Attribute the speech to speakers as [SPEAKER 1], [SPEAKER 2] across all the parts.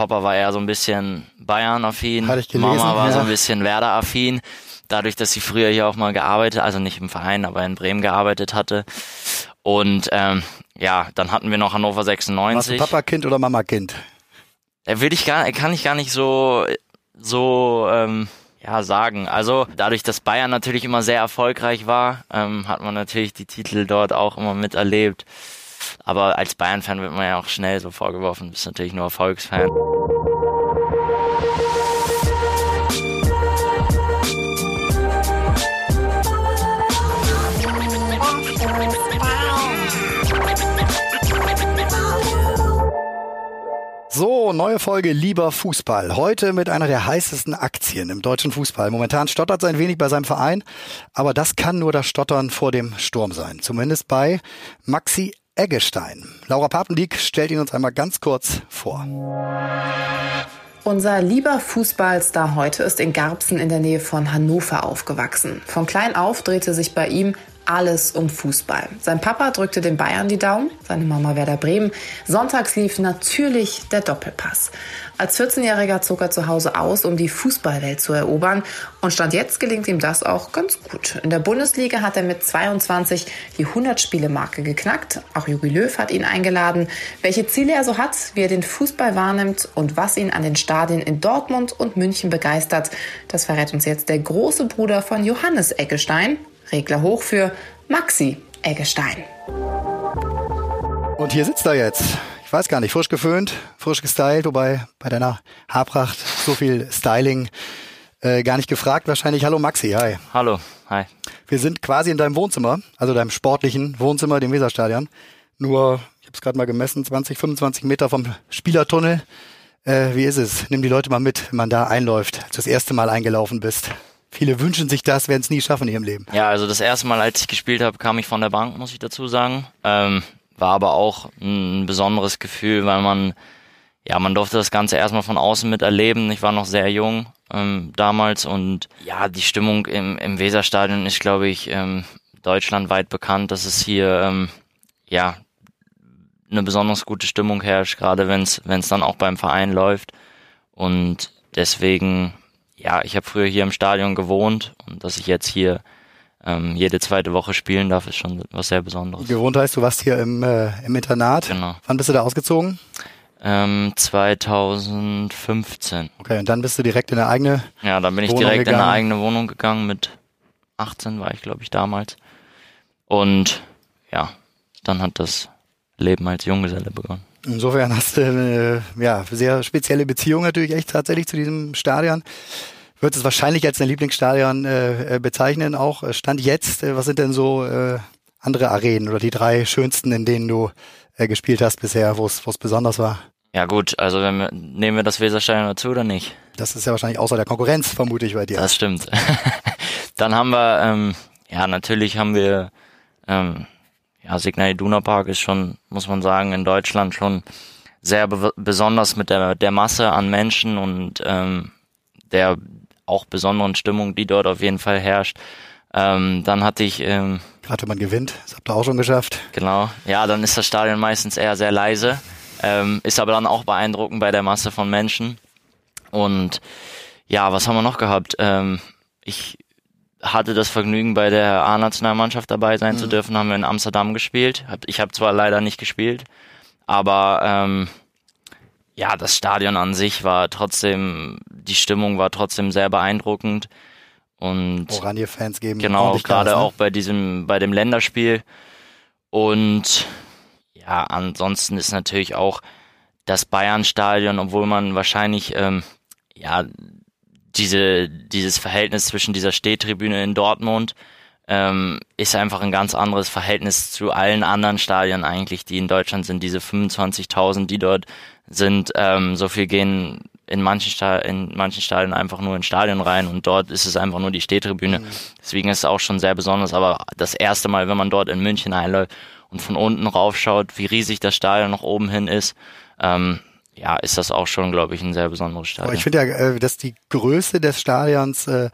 [SPEAKER 1] Papa war eher so ein bisschen Bayern-affin,
[SPEAKER 2] Hatte ich gelesen,
[SPEAKER 1] Mama war
[SPEAKER 2] ja.
[SPEAKER 1] so ein bisschen Werder-affin. Dadurch, dass sie früher hier auch mal gearbeitet, also nicht im Verein, aber in Bremen gearbeitet hatte. Und ähm, ja, dann hatten wir noch Hannover
[SPEAKER 2] Warst du
[SPEAKER 1] 96.
[SPEAKER 2] Papa-Kind oder Mama-Kind?
[SPEAKER 1] Äh, Will ich gar, kann ich gar nicht so, so ähm, ja, sagen. Also dadurch, dass Bayern natürlich immer sehr erfolgreich war, ähm, hat man natürlich die Titel dort auch immer miterlebt. Aber als Bayern-Fan wird man ja auch schnell so vorgeworfen, du bist natürlich nur Erfolgsfan.
[SPEAKER 2] So, neue Folge Lieber Fußball. Heute mit einer der heißesten Aktien im deutschen Fußball. Momentan stottert es ein wenig bei seinem Verein, aber das kann nur das Stottern vor dem Sturm sein. Zumindest bei Maxi Eggestein. Laura Papendiek stellt ihn uns einmal ganz kurz vor.
[SPEAKER 3] Unser lieber Fußballstar heute ist in Garbsen in der Nähe von Hannover aufgewachsen. Von klein auf drehte sich bei ihm alles um Fußball. Sein Papa drückte den Bayern die Daumen, seine Mama Werder Bremen. Sonntags lief natürlich der Doppelpass. Als 14-Jähriger zog er zu Hause aus, um die Fußballwelt zu erobern. Und Stand jetzt gelingt ihm das auch ganz gut. In der Bundesliga hat er mit 22 die 100-Spiele-Marke geknackt. Auch Jogi Löw hat ihn eingeladen. Welche Ziele er so hat, wie er den Fußball wahrnimmt und was ihn an den Stadien in Dortmund und München begeistert, das verrät uns jetzt der große Bruder von Johannes Eggestein. Regler hoch für Maxi Eggestein.
[SPEAKER 2] Und hier sitzt er jetzt. Ich weiß gar nicht, frisch geföhnt, frisch gestylt, wobei bei deiner Haarpracht so viel Styling äh, gar nicht gefragt wahrscheinlich. Hallo Maxi, hi.
[SPEAKER 1] Hallo, hi.
[SPEAKER 2] Wir sind quasi in deinem Wohnzimmer, also deinem sportlichen Wohnzimmer, dem Weserstadion. Nur, ich habe es gerade mal gemessen, 20, 25 Meter vom Spielertunnel. Äh, wie ist es? Nimm die Leute mal mit, wenn man da einläuft, als du das erste Mal eingelaufen bist. Viele wünschen sich das, werden es nie schaffen in ihrem Leben.
[SPEAKER 1] Ja, also das erste Mal, als ich gespielt habe, kam ich von der Bank, muss ich dazu sagen. Ähm, war aber auch ein besonderes Gefühl, weil man, ja, man durfte das Ganze erstmal von außen miterleben. Ich war noch sehr jung ähm, damals und ja, die Stimmung im, im Weserstadion ist, glaube ich, ähm, deutschlandweit bekannt, dass es hier, ähm, ja, eine besonders gute Stimmung herrscht, gerade wenn es wenn es dann auch beim Verein läuft. Und deswegen, ja, ich habe früher hier im Stadion gewohnt und dass ich jetzt hier ähm, jede zweite Woche spielen darf, ist schon was sehr Besonderes.
[SPEAKER 2] Gewohnt heißt, du warst hier im, äh, im Internat.
[SPEAKER 1] Genau.
[SPEAKER 2] Wann bist du da ausgezogen?
[SPEAKER 1] Ähm, 2015.
[SPEAKER 2] Okay, und dann bist du direkt in eine eigene.
[SPEAKER 1] Ja, dann bin ich
[SPEAKER 2] Wohnung
[SPEAKER 1] direkt in
[SPEAKER 2] gegangen.
[SPEAKER 1] eine eigene Wohnung gegangen mit 18 war ich, glaube ich, damals. Und ja, dann hat das Leben als Junggeselle begonnen.
[SPEAKER 2] Insofern hast du eine ja, sehr spezielle Beziehung natürlich echt tatsächlich zu diesem Stadion. Würdest es wahrscheinlich als dein Lieblingsstadion äh, äh, bezeichnen, auch äh, Stand jetzt. Äh, was sind denn so äh, andere Arenen oder die drei schönsten, in denen du äh, gespielt hast bisher, wo es wo es besonders war?
[SPEAKER 1] Ja gut, also wenn wir, nehmen wir das Weserstadion dazu oder nicht?
[SPEAKER 2] Das ist ja wahrscheinlich außer der Konkurrenz, vermute ich bei dir.
[SPEAKER 1] Das stimmt. Dann haben wir, ähm, ja, natürlich haben wir, ähm, ja, Signal Iduna Park ist schon, muss man sagen, in Deutschland schon sehr be besonders mit der, der Masse an Menschen und ähm, der auch besonderen Stimmung, die dort auf jeden Fall herrscht. Ähm, dann hatte ich, ähm,
[SPEAKER 2] Gerade wenn man gewinnt, das habt ihr auch schon geschafft.
[SPEAKER 1] genau, ja, dann ist das Stadion meistens eher sehr leise, ähm, ist aber dann auch beeindruckend bei der Masse von Menschen. Und ja, was haben wir noch gehabt? Ähm, ich hatte das Vergnügen, bei der A-Nationalmannschaft dabei sein zu dürfen, haben wir in Amsterdam gespielt. Ich habe zwar leider nicht gespielt, aber ähm, ja, das Stadion an sich war trotzdem, die Stimmung war trotzdem sehr beeindruckend. Und
[SPEAKER 2] Oranje-Fans geben.
[SPEAKER 1] Genau, gerade
[SPEAKER 2] ne?
[SPEAKER 1] auch bei diesem, bei dem Länderspiel. Und ja, ansonsten ist natürlich auch das Bayern-Stadion, obwohl man wahrscheinlich ähm, ja diese dieses Verhältnis zwischen dieser Stehtribüne in Dortmund ähm, ist einfach ein ganz anderes Verhältnis zu allen anderen Stadien eigentlich, die in Deutschland sind. Diese 25.000, die dort sind, ähm, so viel gehen in manchen, Sta in manchen Stadien einfach nur ins Stadion rein und dort ist es einfach nur die Stehtribüne. Deswegen ist es auch schon sehr besonders. Aber das erste Mal, wenn man dort in München einläuft und von unten raufschaut, wie riesig das Stadion nach oben hin ist, ähm, ja, ist das auch schon, glaube ich, ein sehr besonderes
[SPEAKER 2] Aber
[SPEAKER 1] Stadion.
[SPEAKER 2] ich finde ja, äh, dass die Größe des Stadions äh,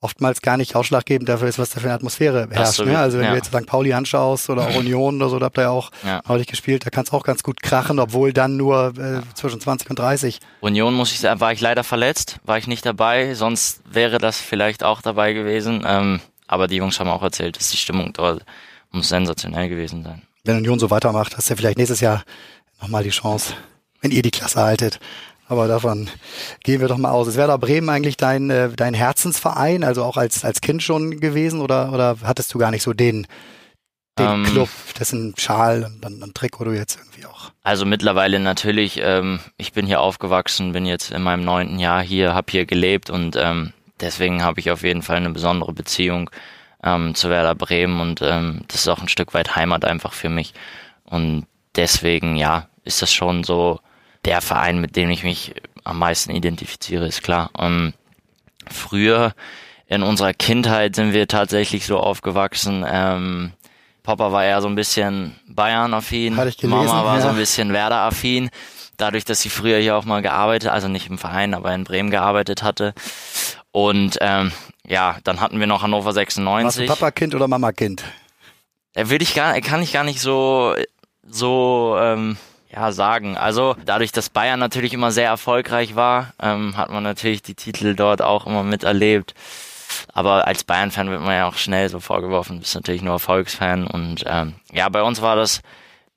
[SPEAKER 2] oftmals gar nicht ausschlaggebend dafür ist, was da für eine Atmosphäre herrscht.
[SPEAKER 1] so
[SPEAKER 2] Ne? Also wenn
[SPEAKER 1] ja.
[SPEAKER 2] du jetzt St. Pauli anschaust oder auch Union oder so, da habt ihr ja auch
[SPEAKER 1] Ja.
[SPEAKER 2] neulich gespielt, da kann es auch ganz gut krachen, obwohl dann nur äh, zwischen 20 und 30.
[SPEAKER 1] Union muss ich sagen, war ich leider verletzt, war ich nicht dabei, sonst wäre das vielleicht auch dabei gewesen. Ähm, aber die Jungs haben auch erzählt, dass die Stimmung dort muss sensationell gewesen sein.
[SPEAKER 2] Wenn Union so weitermacht, hast du ja vielleicht nächstes Jahr nochmal die Chance, wenn ihr die Klasse haltet. Aber davon gehen wir doch mal aus. Ist Werder Bremen eigentlich dein, äh, dein Herzensverein, also auch als, als Kind schon gewesen oder, oder hattest du gar nicht so den, den
[SPEAKER 1] Ähm.
[SPEAKER 2] Club, dessen Schal und, und, und Trikot du jetzt irgendwie auch?
[SPEAKER 1] Also mittlerweile natürlich, ähm, ich bin hier aufgewachsen, bin jetzt in meinem neunten Jahr hier, habe hier gelebt und ähm, deswegen habe ich auf jeden Fall eine besondere Beziehung ähm, zu Werder Bremen und ähm, das ist auch ein Stück weit Heimat einfach für mich. Und deswegen, ja, ist das schon so der Verein, mit dem ich mich am meisten identifiziere, ist klar. Ähm, früher in unserer Kindheit sind wir tatsächlich so aufgewachsen. Ähm, Papa war eher so ein bisschen Bayern-affin,
[SPEAKER 2] Hatte ich gelesen,
[SPEAKER 1] Mama war so
[SPEAKER 2] ja.
[SPEAKER 1] ein bisschen Werder-affin. Dadurch, dass sie früher hier auch mal gearbeitet, also nicht im Verein, aber in Bremen gearbeitet hatte. Und ähm, ja, dann hatten wir noch Hannover
[SPEAKER 2] Warst du
[SPEAKER 1] 96.
[SPEAKER 2] Papa-Kind oder Mama-Kind?
[SPEAKER 1] Äh, Würde ich gar, kann ich gar nicht so, so ähm, ja, sagen. Also dadurch, dass Bayern natürlich immer sehr erfolgreich war, ähm, hat man natürlich die Titel dort auch immer miterlebt. Aber als Bayern-Fan wird man ja auch schnell so vorgeworfen, du bist natürlich nur Erfolgsfan. Und ähm, ja, bei uns war das,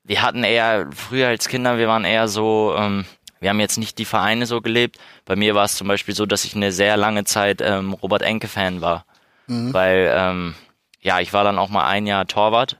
[SPEAKER 1] wir hatten eher, früher als Kinder, wir waren eher so, ähm, wir haben jetzt nicht die Vereine so gelebt. Bei mir war es zum Beispiel so, dass ich eine sehr lange Zeit ähm, Robert Enke-Fan war. Weil, ähm, ja, ich war dann auch mal ein Jahr Torwart.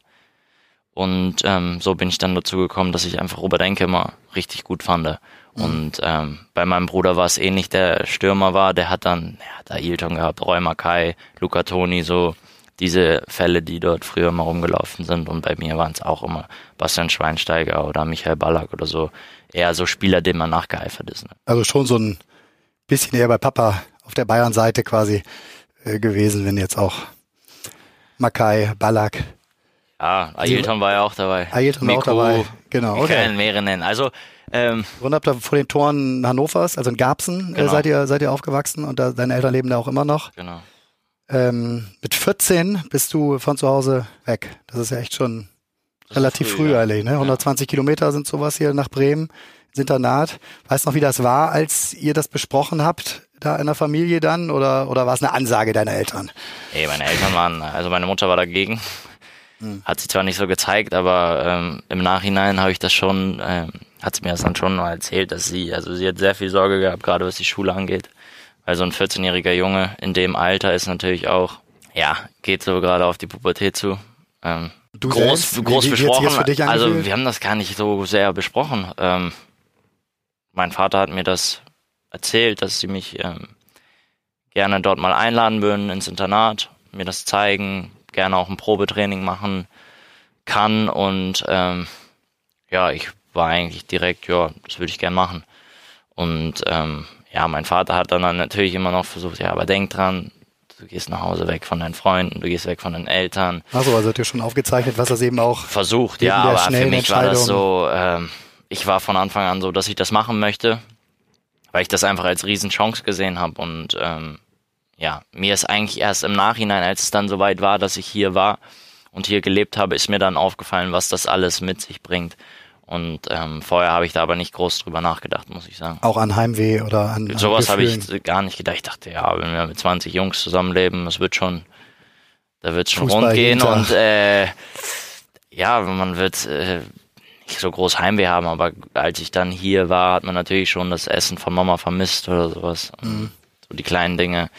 [SPEAKER 1] Und ähm, so bin ich dann dazu gekommen, dass ich einfach Robert Enke immer richtig gut fand. Und ähm, bei meinem Bruder war es ähnlich, der Stürmer war, der hat dann, ja, da Ailton gehabt, Roy Mackay, Luca Toni, so diese Fälle, die dort früher mal rumgelaufen sind. Und bei mir waren es auch immer Bastian Schweinsteiger oder Michael Ballack oder so. Eher so Spieler, denen man nachgeeifert ist. Ne?
[SPEAKER 2] Also schon so ein bisschen eher bei Papa auf der Bayern-Seite quasi äh, gewesen, wenn jetzt auch Makai, Ballack,
[SPEAKER 1] Ja, Ailton war ja auch dabei.
[SPEAKER 2] Ailton war auch dabei. Genau,
[SPEAKER 1] Ich
[SPEAKER 2] okay.
[SPEAKER 1] kann mehrere nennen. Also, ähm,
[SPEAKER 2] Und habt ihr vor den Toren Hannovers, also in Garbsen, äh,
[SPEAKER 1] Genau.
[SPEAKER 2] seid ihr seid ihr aufgewachsen und da, deine Eltern leben da auch immer noch.
[SPEAKER 1] genau.
[SPEAKER 2] Ähm, mit 14 bist du von zu Hause weg. Das ist ja echt schon relativ
[SPEAKER 1] früh,
[SPEAKER 2] früh,
[SPEAKER 1] ja.
[SPEAKER 2] eigentlich. Ne? 120 Kilometer sind sowas hier nach Bremen, ins Internat. Weißt noch, wie das war, als ihr das besprochen habt, da in der Familie dann? Oder, oder war es eine Ansage deiner Eltern?
[SPEAKER 1] Nee, meine Eltern waren, also meine Mutter war dagegen.
[SPEAKER 2] Hm.
[SPEAKER 1] Hat sie zwar nicht so gezeigt, aber ähm, im Nachhinein habe ich das schon, ähm, hat sie mir das dann schon mal erzählt, dass sie, also sie hat sehr viel Sorge gehabt, gerade was die Schule angeht. Weil so ein 14-jähriger Junge in dem Alter ist natürlich auch, ja, geht so gerade auf die Pubertät zu. Ähm,
[SPEAKER 2] Du
[SPEAKER 1] groß,
[SPEAKER 2] selbst?
[SPEAKER 1] groß besprochen.
[SPEAKER 2] das für dich
[SPEAKER 1] also wir haben das gar nicht so sehr besprochen. Ähm, mein Vater hat mir das erzählt, dass sie mich ähm, gerne dort mal einladen würden ins Internat, mir das zeigen, gerne auch ein Probetraining machen kann und ähm, ja, ich war eigentlich direkt, ja, das würde ich gern machen. Und ähm, ja, mein Vater hat dann, dann natürlich immer noch versucht, ja, aber denk dran, du gehst nach Hause weg von deinen Freunden, du gehst weg von deinen Eltern
[SPEAKER 2] Achso, also hat ihr schon aufgezeichnet, was das eben auch.
[SPEAKER 1] versucht, ja, aber für mich war das so, ähm, ich war von Anfang an so, dass ich das machen möchte, weil ich das einfach als Riesenchance gesehen habe und ähm, ja, mir ist eigentlich erst im Nachhinein, als es dann soweit war, dass ich hier war und hier gelebt habe, ist mir dann aufgefallen, was das alles mit sich bringt. Und ähm, vorher habe ich da aber nicht groß drüber nachgedacht, muss ich sagen.
[SPEAKER 2] Auch an Heimweh oder an. an
[SPEAKER 1] Sowas habe ich gar nicht gedacht. Ich dachte, ja, wenn wir mit 20 Jungs zusammenleben, das wird schon, da wird schon
[SPEAKER 2] Fußball
[SPEAKER 1] rund gehen und äh, ja, man wird äh, nicht so groß Heimweh haben, aber als ich dann hier war, hat man natürlich schon das Essen von Mama vermisst oder sowas.
[SPEAKER 2] Mhm.
[SPEAKER 1] So die kleinen Dinge.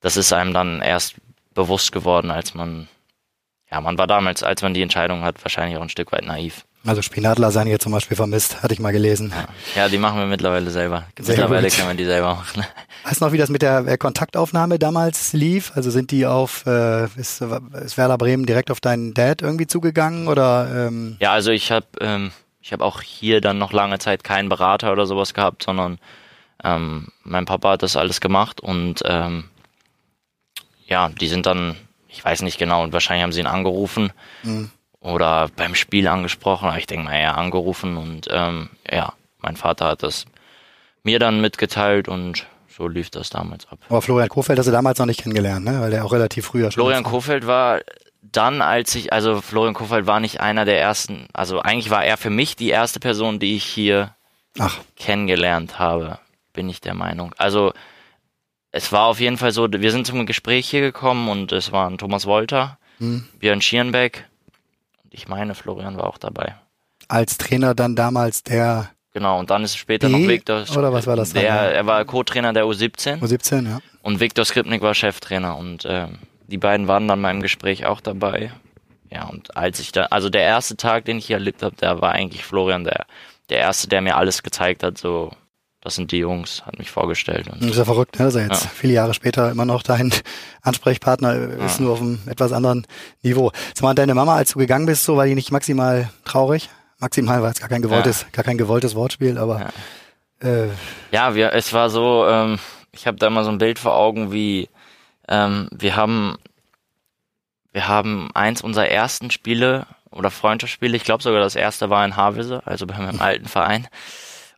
[SPEAKER 1] Das ist einem dann erst bewusst geworden, als man, ja, man war damals, als man die Entscheidung hat, wahrscheinlich auch ein Stück weit naiv.
[SPEAKER 2] Also Spinatlasagne zum Beispiel vermisst, hatte ich mal gelesen.
[SPEAKER 1] Ja, die machen wir mittlerweile selber.
[SPEAKER 2] Sehr
[SPEAKER 1] mittlerweile kann man die selber machen.
[SPEAKER 2] Weißt du noch, wie das mit der äh, Kontaktaufnahme damals lief? Also sind die auf, äh, ist, ist Werder Bremen direkt auf deinen Dad irgendwie zugegangen oder? Ähm,
[SPEAKER 1] Ja, also ich habe ähm, ich habe auch hier dann noch lange Zeit keinen Berater oder sowas gehabt, sondern ähm, mein Papa hat das alles gemacht und ähm, ja, die sind dann, ich weiß nicht genau, und wahrscheinlich haben sie ihn angerufen
[SPEAKER 2] Mhm.
[SPEAKER 1] oder beim Spiel angesprochen, aber ich denke mal eher angerufen und ähm, ja, mein Vater hat das mir dann mitgeteilt und so lief das damals ab.
[SPEAKER 2] Aber Florian Kofeld hast du damals noch nicht kennengelernt, ne? Weil der auch relativ früher
[SPEAKER 1] schon. Florian Kofeld war dann, als ich, also Florian Kofeld war nicht einer der ersten, also eigentlich war er für mich die erste Person, die ich hier Ach. kennengelernt habe, bin ich der Meinung. Also es war auf jeden Fall so, wir sind zum Gespräch hier gekommen und es waren Thomas Wolter, hm. Björn Schierenbeck und ich meine, Florian war auch dabei.
[SPEAKER 2] Als Trainer dann damals der
[SPEAKER 1] Genau, und dann ist später B, noch Viktor.
[SPEAKER 2] Oder was war das?
[SPEAKER 1] Der, er war Co-Trainer der U17.
[SPEAKER 2] U17, ja.
[SPEAKER 1] Und Viktor Skripnik war Cheftrainer und äh, die beiden waren dann beim Gespräch auch dabei. Ja, und als ich da, also der erste Tag, den ich hier erlebt habe, der war eigentlich Florian, der, der erste, der mir alles gezeigt hat, so, das sind die Jungs, hat mich vorgestellt.
[SPEAKER 2] Und das ist ja verrückt, ne? er jetzt ja. viele Jahre später immer noch dein Ansprechpartner ist, ja. nur auf einem etwas anderen Niveau. Sag mal, deine Mama, als du gegangen bist, so war die nicht maximal traurig? Maximal war es gar kein gewolltes, ja. gar kein gewolltes Wortspiel, aber
[SPEAKER 1] ja, äh, ja wir, es war so, ähm, ich habe da immer so ein Bild vor Augen, wie ähm, wir haben wir haben eins unserer ersten Spiele oder Freundschaftsspiele, ich glaube sogar das erste war in Havelse, also bei meinem alten Verein.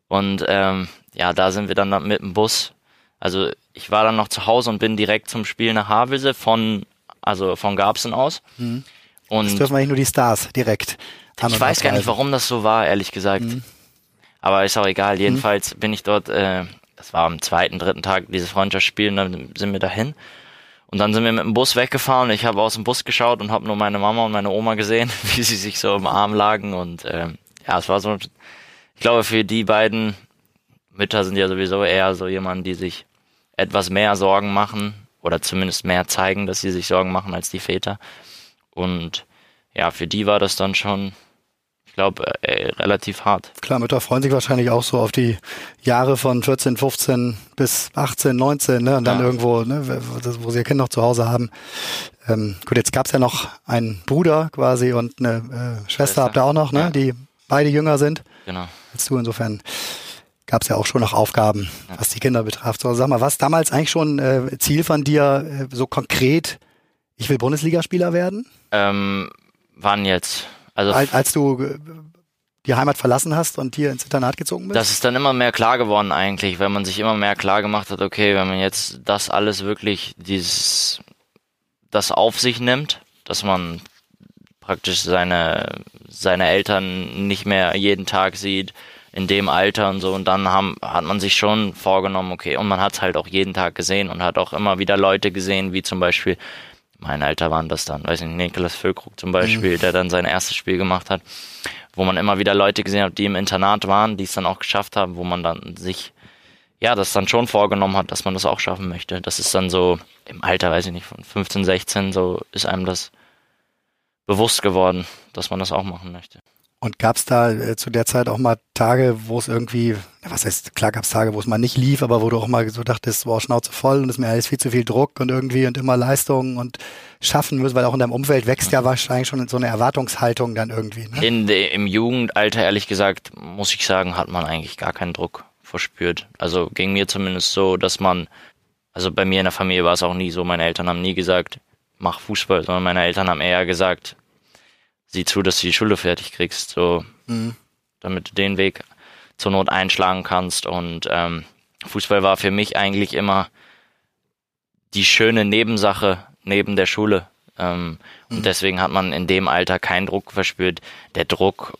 [SPEAKER 1] Und ähm, ja, da sind wir dann mit dem Bus. Also ich war dann noch zu Hause und bin direkt zum Spiel nach Havelse von, also von Garbsen aus. Mhm.
[SPEAKER 2] Und das dürfen wir nicht nur die Stars direkt.
[SPEAKER 1] Ich weiß gar nicht, warum das so war, ehrlich gesagt. Mhm. Aber ist auch egal. Mhm. Jedenfalls mhm. bin ich dort, äh, das war am zweiten, dritten Tag dieses Freundschaftsspiel und dann sind wir dahin. Und dann sind wir mit dem Bus weggefahren. Ich habe aus dem Bus geschaut und habe nur meine Mama und meine Oma gesehen, wie sie sich so im Arm lagen. Und äh, ja, es war so, ich glaube, für die beiden Mütter sind ja sowieso eher so jemand, die sich etwas mehr Sorgen machen oder zumindest mehr zeigen, dass sie sich Sorgen machen als die Väter. Und ja, für die war das dann schon ich glaube, äh, relativ hart.
[SPEAKER 2] Klar, Mütter freuen sich wahrscheinlich auch so auf die Jahre von 14, 15 bis 18, 19, ne? Und dann ja. irgendwo, ne, wo sie ihr Kind noch zu Hause haben. Ähm, gut, jetzt gab's ja noch einen Bruder quasi und eine äh, Schwester, Schwester habt ihr auch noch, ne? Ja. Die beide jünger sind.
[SPEAKER 1] Genau.
[SPEAKER 2] Als du insofern gab es ja auch schon noch Aufgaben, was die Kinder betraf. So, sag mal, was damals eigentlich schon äh, Ziel von dir, äh, so konkret, ich will Bundesligaspieler werden?
[SPEAKER 1] Ähm, wann jetzt?
[SPEAKER 2] Also als, als du äh, die Heimat verlassen hast und hier ins Internat gezogen bist?
[SPEAKER 1] Das ist dann immer mehr klar geworden eigentlich, weil man sich immer mehr klar gemacht hat, okay, wenn man jetzt das alles wirklich dieses das auf sich nimmt, dass man praktisch seine seine Eltern nicht mehr jeden Tag sieht in dem Alter und so und dann haben, hat man sich schon vorgenommen, okay, und man hat es halt auch jeden Tag gesehen und hat auch immer wieder Leute gesehen, wie zum Beispiel mein Alter waren das dann, weiß ich nicht, Niklas Füllkrug zum Beispiel, mhm. der dann sein erstes Spiel gemacht hat, wo man immer wieder Leute gesehen hat, die im Internat waren, die es dann auch geschafft haben, wo man dann sich, ja, das dann schon vorgenommen hat, dass man das auch schaffen möchte. Das ist dann so im Alter, weiß ich nicht, von 15, 16, so ist einem das bewusst geworden, dass man das auch machen möchte.
[SPEAKER 2] Und gab es da äh, zu der Zeit auch mal Tage, wo es irgendwie, was heißt, klar gab es Tage, wo es mal nicht lief, aber wo du auch mal so dachtest, wow, Schnauze voll und es ist mir alles viel zu viel Druck und irgendwie und immer Leistung und schaffen müssen, weil auch in deinem Umfeld wächst ja wahrscheinlich schon so eine Erwartungshaltung dann irgendwie.
[SPEAKER 1] Ne? In de, Im Jugendalter, ehrlich gesagt, muss ich sagen, hat man eigentlich gar keinen Druck verspürt. Also ging mir zumindest so, dass man, also bei mir in der Familie war es auch nie so, meine Eltern haben nie gesagt, mach Fußball, sondern meine Eltern haben eher gesagt, sieh zu, dass du die Schule fertig kriegst, so, mhm. damit du den Weg zur Not einschlagen kannst. Und ähm, Fußball war für mich eigentlich immer die schöne Nebensache neben der Schule. Ähm, mhm. Und deswegen hat man in dem Alter keinen Druck verspürt. Der Druck,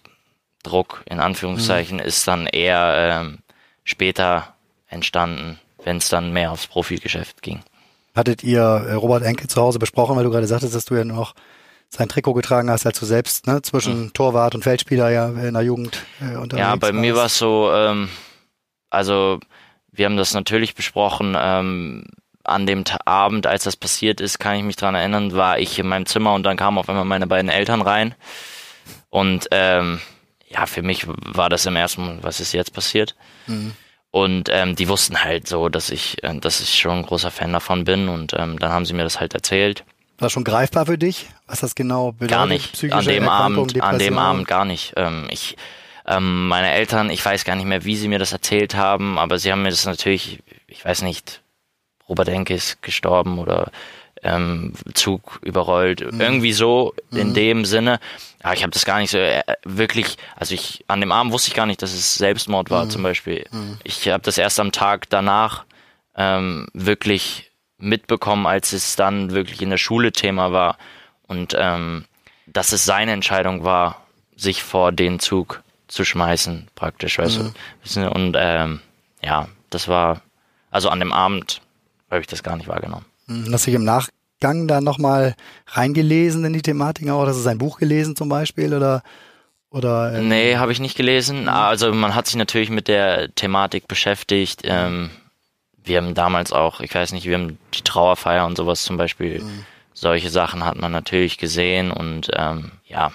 [SPEAKER 1] Druck in Anführungszeichen, mhm. ist dann eher ähm, später entstanden, wenn es dann mehr aufs Profigeschäft ging.
[SPEAKER 2] Hattet ihr äh, Robert Enke zu Hause besprochen, weil du gerade sagtest, dass du ja noch sein Trikot getragen hast, als du selbst ne, zwischen mhm. Torwart und Feldspieler ja in der Jugend
[SPEAKER 1] äh, unterwegs Ja, bei warst. mir war es so, ähm, also wir haben das natürlich besprochen. Ähm, an dem Abend, als das passiert ist, kann ich mich dran erinnern, war ich in meinem Zimmer und dann kamen auf einmal meine beiden Eltern rein. Und ähm, ja, für mich war das im ersten Moment, was ist jetzt passiert? Mhm. Und ähm, die wussten halt so, dass ich, äh, dass ich schon ein großer Fan davon bin und ähm, dann haben sie mir das halt erzählt.
[SPEAKER 2] War das schon greifbar für dich, was das genau bedeutet?
[SPEAKER 1] Gar nicht. An dem Abend, Depression? an dem Abend gar nicht. Ähm, ich, ähm, meine Eltern, ich weiß gar nicht mehr, wie sie mir das erzählt haben, aber sie haben mir das natürlich, ich weiß nicht, Robert Enke ist gestorben oder ähm, Zug überrollt, mhm. irgendwie so in mhm. dem Sinne. Aber ich habe das gar nicht so äh, wirklich, also ich an dem Abend wusste ich gar nicht, dass es Selbstmord war mhm. zum Beispiel. Mhm. Ich habe das erst am Tag danach ähm, wirklich mitbekommen, als es dann wirklich in der Schule Thema war und ähm, dass es seine Entscheidung war, sich vor den Zug zu schmeißen, praktisch, weißt mhm. du. Und ähm, ja, das war, also an dem Abend habe ich das gar nicht wahrgenommen.
[SPEAKER 2] Mhm. Hast du dich im Nachgang da nochmal reingelesen in die Thematik auch? Hast du sein Buch gelesen zum Beispiel oder? oder
[SPEAKER 1] ähm? Nee, habe ich nicht gelesen. Mhm. Also man hat sich natürlich mit der Thematik beschäftigt. Ähm, wir haben damals auch, ich weiß nicht, wir haben die Trauerfeier und sowas zum Beispiel. Mhm. Solche Sachen hat man natürlich gesehen und ähm, ja,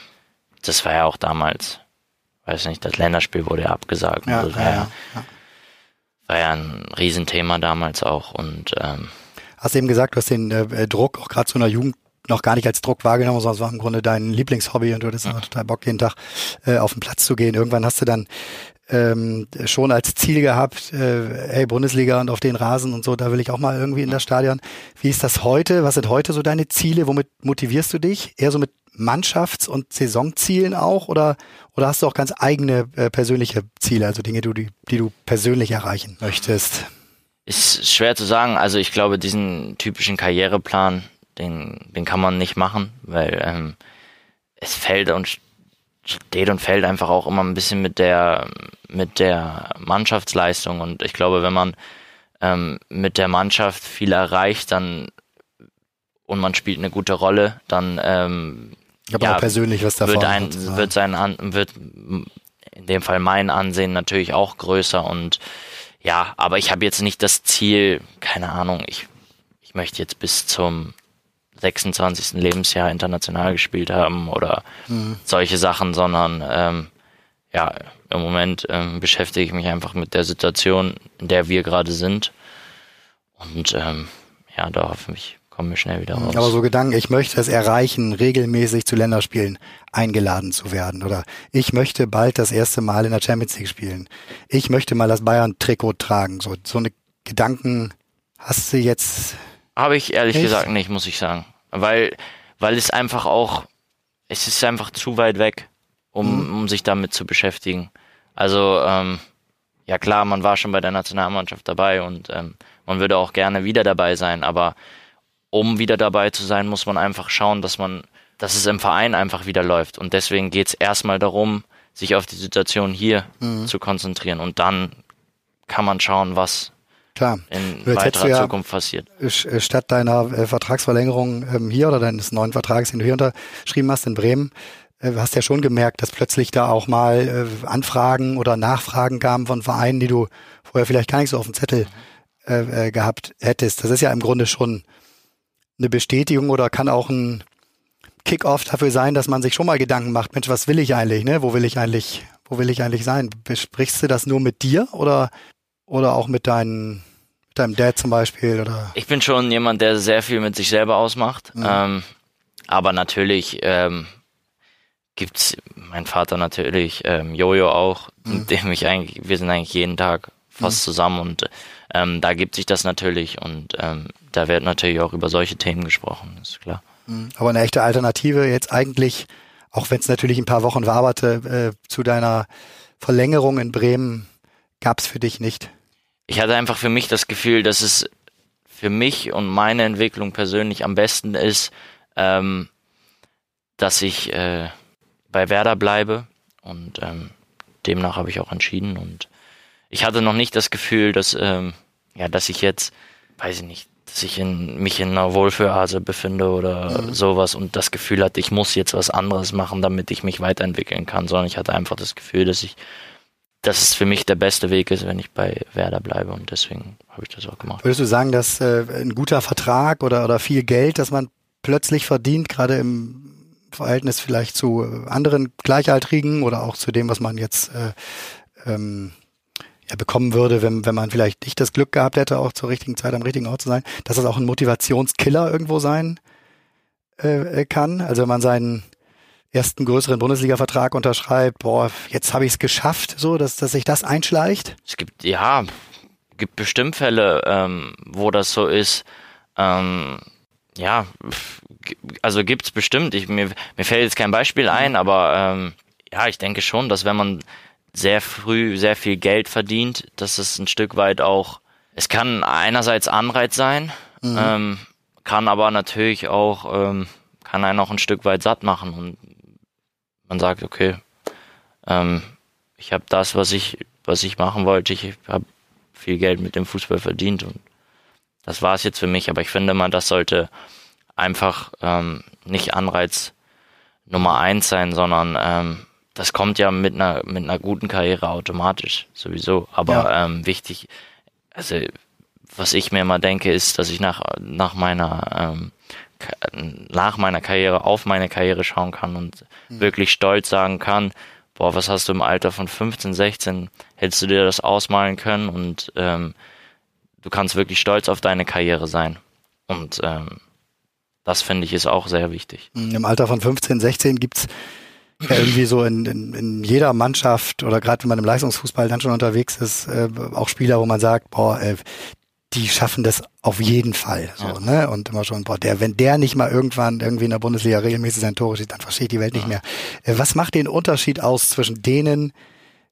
[SPEAKER 1] das war ja auch damals, weiß nicht, das Länderspiel wurde ja abgesagt.
[SPEAKER 2] Ja,
[SPEAKER 1] also
[SPEAKER 2] ja, ja,
[SPEAKER 1] ja, war ja ein Riesenthema damals auch und ähm,
[SPEAKER 2] Hast eben gesagt, du hast den äh, Druck auch gerade zu einer Jugend noch gar nicht als Druck wahrgenommen, sondern es war im Grunde dein Lieblingshobby und du hattest mhm. total Bock, jeden Tag äh, auf den Platz zu gehen. Irgendwann hast du dann ähm, schon als Ziel gehabt, äh, hey, Bundesliga und auf den Rasen und so, da will ich auch mal irgendwie in das Stadion. Wie ist das heute? Was sind heute so deine Ziele? Womit motivierst du dich? Eher so mit Mannschafts- und Saisonzielen auch oder, oder hast du auch ganz eigene äh, persönliche Ziele, also Dinge, die, die du persönlich erreichen möchtest?
[SPEAKER 1] Ist schwer zu sagen. Also ich glaube, diesen typischen Karriereplan, den, den kann man nicht machen, weil ähm, es fällt und steht und fällt einfach auch immer ein bisschen mit der mit der Mannschaftsleistung. Und ich glaube, wenn man ähm, mit der Mannschaft viel erreicht, dann und man spielt eine gute Rolle, dann ähm,
[SPEAKER 2] aber ja, auch persönlich was davon.
[SPEAKER 1] Wird, ein, wird sein wird in dem Fall mein Ansehen natürlich auch größer. Und ja, aber ich habe jetzt nicht das Ziel, keine Ahnung, ich, ich möchte jetzt bis zum 26. Lebensjahr international gespielt haben oder mhm. solche Sachen, sondern ähm, ja, im Moment ähm, beschäftige ich mich einfach mit der Situation, in der wir gerade sind. Und ähm, ja, da hoffe ich, kommen wir schnell wieder raus.
[SPEAKER 2] Aber so Gedanken, ich möchte es erreichen, regelmäßig zu Länderspielen eingeladen zu werden. Oder ich möchte bald das erste Mal in der Champions League spielen. Ich möchte mal das Bayern-Trikot tragen. So, so eine Gedanken hast du jetzt.
[SPEAKER 1] Habe ich ehrlich nicht? gesagt nicht, muss ich sagen. Weil, weil es einfach auch, es ist einfach zu weit weg, um, mhm. um sich damit zu beschäftigen. Also, ähm, ja klar, man war schon bei der Nationalmannschaft dabei und ähm, man würde auch gerne wieder dabei sein, aber um wieder dabei zu sein, muss man einfach schauen, dass man, dass es im Verein einfach wieder läuft. Und deswegen geht es erstmal darum, sich auf die Situation hier mhm. zu konzentrieren. Und dann kann man schauen, was
[SPEAKER 2] Klar.
[SPEAKER 1] in weiterer ja Zukunft passiert.
[SPEAKER 2] Äh, statt deiner äh, Vertragsverlängerung ähm, hier oder deines neuen Vertrags, den du hier unterschrieben hast in Bremen, äh, hast ja schon gemerkt, dass plötzlich da auch mal äh, Anfragen oder Nachfragen kamen von Vereinen, die du vorher vielleicht gar nicht so auf dem Zettel äh, äh gehabt hättest. Das ist ja im Grunde schon eine Bestätigung oder kann auch ein Kickoff dafür sein, dass man sich schon mal Gedanken macht, Mensch, was will ich eigentlich, ne? Wo will ich eigentlich, wo will ich eigentlich sein? Besprichst du das nur mit dir oder, oder auch mit deinen, mit deinem Dad zum Beispiel oder?
[SPEAKER 1] Ich bin schon jemand, der sehr viel mit sich selber ausmacht. Mhm. Ähm, aber natürlich, ähm, gibt's mein Vater natürlich, ähm, Jojo auch, mhm. mit dem ich eigentlich, wir sind eigentlich jeden Tag fast mhm. zusammen und ähm, da gibt sich das natürlich und ähm, da wird natürlich auch über solche Themen gesprochen, ist klar.
[SPEAKER 2] Mhm. Aber eine echte Alternative jetzt eigentlich, auch wenn es natürlich ein paar Wochen waberte, äh, zu deiner Verlängerung in Bremen gab es für dich nicht.
[SPEAKER 1] Ich hatte einfach für mich das Gefühl, dass es für mich und meine Entwicklung persönlich am besten ist, ähm, dass ich äh, bei Werder bleibe und ähm, demnach habe ich auch entschieden und ich hatte noch nicht das Gefühl, dass ähm, ja, dass ich jetzt, weiß ich nicht, dass ich in, mich in einer Wohlfühlhase befinde oder mhm. sowas und das Gefühl hatte, ich muss jetzt was anderes machen, damit ich mich weiterentwickeln kann, sondern ich hatte einfach das Gefühl, dass ich, dass es für mich der beste Weg ist, wenn ich bei Werder bleibe und deswegen habe ich das auch gemacht.
[SPEAKER 2] Würdest du sagen, dass äh, ein guter Vertrag oder, oder viel Geld, das man plötzlich verdient, gerade im Verhältnis vielleicht zu anderen Gleichaltrigen oder auch zu dem, was man jetzt äh, ähm, ja, bekommen würde, wenn, wenn man vielleicht nicht das Glück gehabt hätte, auch zur richtigen Zeit am richtigen Ort zu sein, dass das auch ein Motivationskiller irgendwo sein äh, äh kann. Also wenn man seinen ersten größeren Bundesliga-Vertrag unterschreibt, boah, jetzt habe ich es geschafft, so, dass, dass sich das einschleicht?
[SPEAKER 1] Es gibt, ja, gibt bestimmt Fälle, ähm, wo das so ist. Ähm, ja, also gibt's bestimmt. Ich, mir, mir fällt jetzt kein Beispiel ein, aber ähm, ja, ich denke schon, dass wenn man sehr früh sehr viel Geld verdient, dass es ein Stück weit auch es kann einerseits Anreiz sein, mhm. ähm, kann aber natürlich auch, ähm, kann einen auch ein Stück weit satt machen und man sagt, okay, ähm, ich habe das, was ich, was ich machen wollte, ich habe viel Geld mit dem Fußball verdient und das war es jetzt für mich. Aber ich finde mal, das sollte einfach ähm, nicht Anreiz Nummer eins sein, sondern ähm, das kommt ja mit einer mit einer guten Karriere automatisch sowieso. Aber ja. ähm, wichtig, also was ich mir immer denke, ist, dass ich nach nach meiner ähm, nach meiner Karriere auf meine Karriere schauen kann und mhm. wirklich stolz sagen kann, boah, was hast du im Alter von 15, 16, hättest du dir das ausmalen können und ähm, du kannst wirklich stolz auf deine Karriere sein. Und ähm, das finde ich ist auch sehr wichtig.
[SPEAKER 2] Im Alter von 15, 16 gibt's ja irgendwie so in, in, in jeder Mannschaft oder gerade wenn man im Leistungsfußball dann schon unterwegs ist, äh, auch Spieler, wo man sagt, boah, äh, die schaffen das auf jeden Fall. So, ja. ne? Und immer schon, boah, der, wenn der nicht mal irgendwann irgendwie in der Bundesliga regelmäßig sein Tore schießt, dann verstehe ich die Welt ja. nicht mehr. Äh, was macht den Unterschied aus zwischen denen,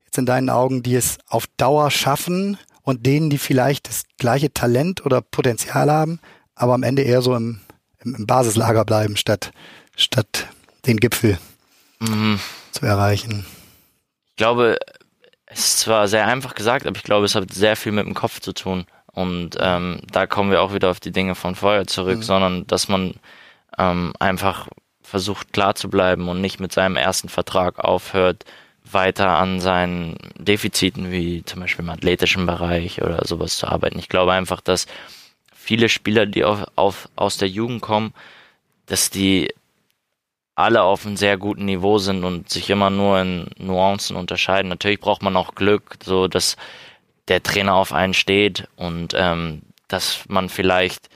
[SPEAKER 2] jetzt in deinen Augen, die es auf Dauer schaffen und denen, die vielleicht das gleiche Talent oder Potenzial haben, aber am Ende eher so im, im, im Basislager bleiben, statt, statt den Gipfel mhm. zu erreichen.
[SPEAKER 1] Ich glaube, es ist zwar sehr einfach gesagt, aber ich glaube, es hat sehr viel mit dem Kopf zu tun. Und ähm, da kommen wir auch wieder auf die Dinge von vorher zurück, mhm. sondern dass man ähm, einfach versucht klar zu bleiben und nicht mit seinem ersten Vertrag aufhört, weiter an seinen Defiziten wie zum Beispiel im athletischen Bereich oder sowas zu arbeiten. Ich glaube einfach, dass viele Spieler, die auf, auf, aus der Jugend kommen, dass die alle auf einem sehr guten Niveau sind und sich immer nur in Nuancen unterscheiden. Natürlich braucht man auch Glück, so dass der Trainer auf einen steht und ähm, dass man vielleicht,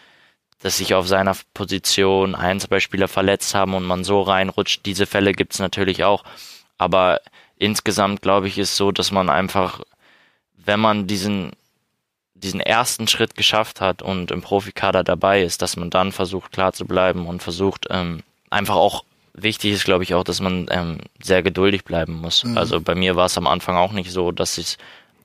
[SPEAKER 1] dass sich auf seiner Position ein, zwei Spieler verletzt haben und man so reinrutscht. Diese Fälle gibt's natürlich auch. Aber insgesamt glaube ich, ist so, dass man einfach, wenn man diesen diesen ersten Schritt geschafft hat und im Profikader dabei ist, dass man dann versucht klar zu bleiben und versucht ähm, einfach auch wichtig ist, glaube ich, auch, dass man ähm, sehr geduldig bleiben muss. Mhm. Also bei mir war es am Anfang auch nicht so, dass ich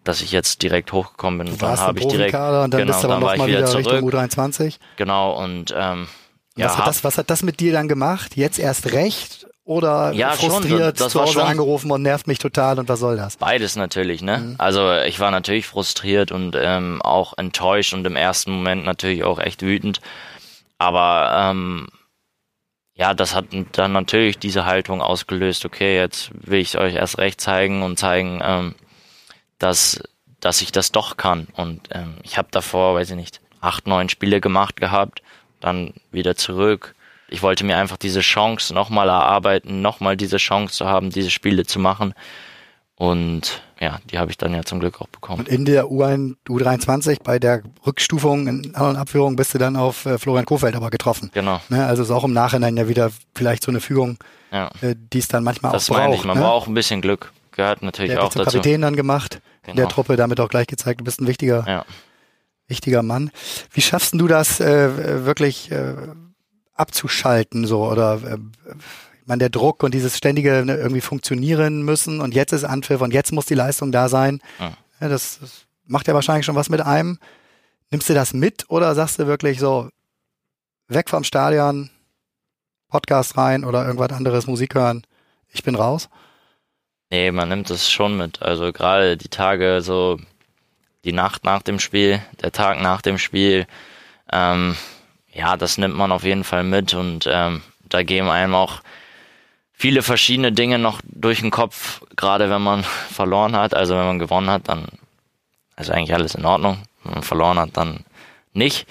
[SPEAKER 1] dass ich jetzt direkt hochgekommen bin.
[SPEAKER 2] Du dann habe ich direkt und dann genau, bist du aber noch mal wieder, wieder Richtung U23.
[SPEAKER 1] Genau und ähm,
[SPEAKER 2] ja, was hat, das, was hat das mit dir dann gemacht? Jetzt erst recht oder ja, frustriert schon, zu Hause schon angerufen und nervt mich total und was soll das?
[SPEAKER 1] Beides natürlich, ne? Mhm. Also ich war natürlich frustriert und ähm, auch enttäuscht und im ersten Moment natürlich auch echt wütend. Aber ähm, ja, das hat dann natürlich diese Haltung ausgelöst, okay, jetzt will ich euch erst recht zeigen und zeigen, ähm, dass, dass ich das doch kann. Und ähm, ich habe davor, weiß ich nicht, acht, neun Spiele gemacht gehabt, dann wieder zurück ich wollte mir einfach diese Chance nochmal erarbeiten, nochmal diese Chance zu haben, diese Spiele zu machen. Und ja, die habe ich dann ja zum Glück auch bekommen. Und
[SPEAKER 2] in der U1, U23 bei der Rückstufung in anderen Abführungen bist du dann auf äh, Florian Kofeld aber getroffen.
[SPEAKER 1] Genau.
[SPEAKER 2] Ne, also ist auch im Nachhinein ja wieder vielleicht so eine Fügung, ja. äh, die es dann manchmal das auch braucht. Das meine ich,
[SPEAKER 1] man ne? braucht ein bisschen Glück. Gehört natürlich der auch
[SPEAKER 2] dazu. Kapitän dann gemacht, genau. der Truppe damit auch gleich gezeigt, du bist ein wichtiger, ja. wichtiger Mann. Wie schaffst du das äh, wirklich äh, abzuschalten, so oder äh, man der Druck und dieses ständige ne, irgendwie funktionieren müssen und jetzt ist Anpfiff und jetzt muss die Leistung da sein. Ja. Ja, das, das macht ja wahrscheinlich schon was mit einem. Nimmst du das mit oder sagst du wirklich so weg vom Stadion, Podcast rein oder irgendwas anderes, Musik hören, ich bin raus?
[SPEAKER 1] Nee, man nimmt es schon mit. Also gerade die Tage, so die Nacht nach dem Spiel, der Tag nach dem Spiel, ähm, ja, das nimmt man auf jeden Fall mit und ähm, da gehen einem auch viele verschiedene Dinge noch durch den Kopf, gerade wenn man verloren hat. Also wenn man gewonnen hat, dann ist eigentlich alles in Ordnung. Wenn man verloren hat, dann nicht.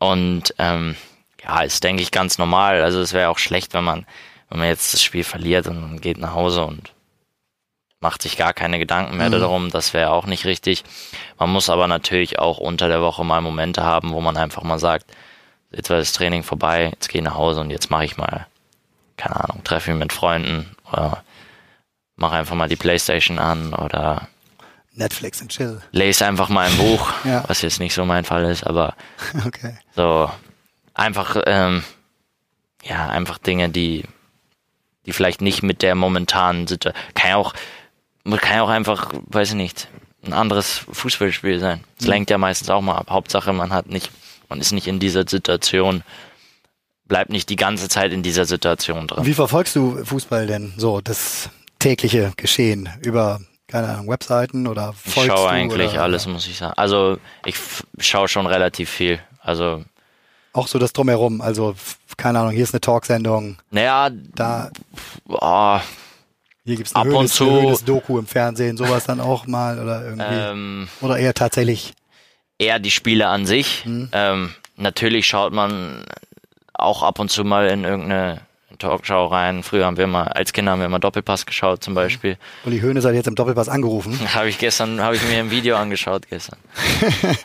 [SPEAKER 1] Und ähm, ja, ist denke ich ganz normal. Also es wäre auch schlecht, wenn man, wenn man jetzt das Spiel verliert und geht nach Hause und macht sich gar keine Gedanken mehr mhm. darum. Das wäre auch nicht richtig. Man muss aber natürlich auch unter der Woche mal Momente haben, wo man einfach mal sagt, jetzt war das Training vorbei, jetzt gehe ich nach Hause und jetzt mache ich mal, keine Ahnung, treffe mich mit Freunden oder mache einfach mal die Playstation an oder
[SPEAKER 2] Netflix und chill.
[SPEAKER 1] Lese einfach mal ein Buch, ja. was jetzt nicht so mein Fall ist, aber okay. so einfach, ähm, ja, einfach Dinge, die, die vielleicht nicht mit der momentanen Situation, kann ja auch, man kann ja auch einfach, weiß ich nicht, ein anderes Fußballspiel sein. Es
[SPEAKER 2] Mhm.
[SPEAKER 1] lenkt ja meistens auch mal ab. Hauptsache, man hat nicht, man ist nicht in dieser Situation, bleibt nicht die ganze Zeit in dieser Situation drin.
[SPEAKER 2] Wie verfolgst du Fußball denn so, das tägliche Geschehen über, keine Ahnung, Webseiten oder
[SPEAKER 1] Ich
[SPEAKER 2] folgst
[SPEAKER 1] schaue
[SPEAKER 2] du
[SPEAKER 1] eigentlich
[SPEAKER 2] oder,
[SPEAKER 1] alles, muss ich sagen. Also ich schaue schon relativ viel. Also,
[SPEAKER 2] Auch so das Drumherum, also keine Ahnung, hier ist eine Talksendung,
[SPEAKER 1] naja,
[SPEAKER 2] da,
[SPEAKER 1] oh,
[SPEAKER 2] hier gibt's
[SPEAKER 1] Ab
[SPEAKER 2] eine
[SPEAKER 1] und zu-
[SPEAKER 2] eine Höhnes Doku im Fernsehen, sowas dann auch mal oder irgendwie.
[SPEAKER 1] ähm,
[SPEAKER 2] oder eher tatsächlich.
[SPEAKER 1] eher die Spiele an sich.
[SPEAKER 2] Mhm.
[SPEAKER 1] Ähm, natürlich schaut man auch ab und zu mal in irgendeine Talkshow rein. Früher haben wir mal, als Kinder haben wir immer Doppelpass geschaut zum Beispiel.
[SPEAKER 2] Uli Hoeneß hat jetzt im Doppelpass angerufen.
[SPEAKER 1] Habe ich gestern, habe ich mir im Video angeschaut gestern.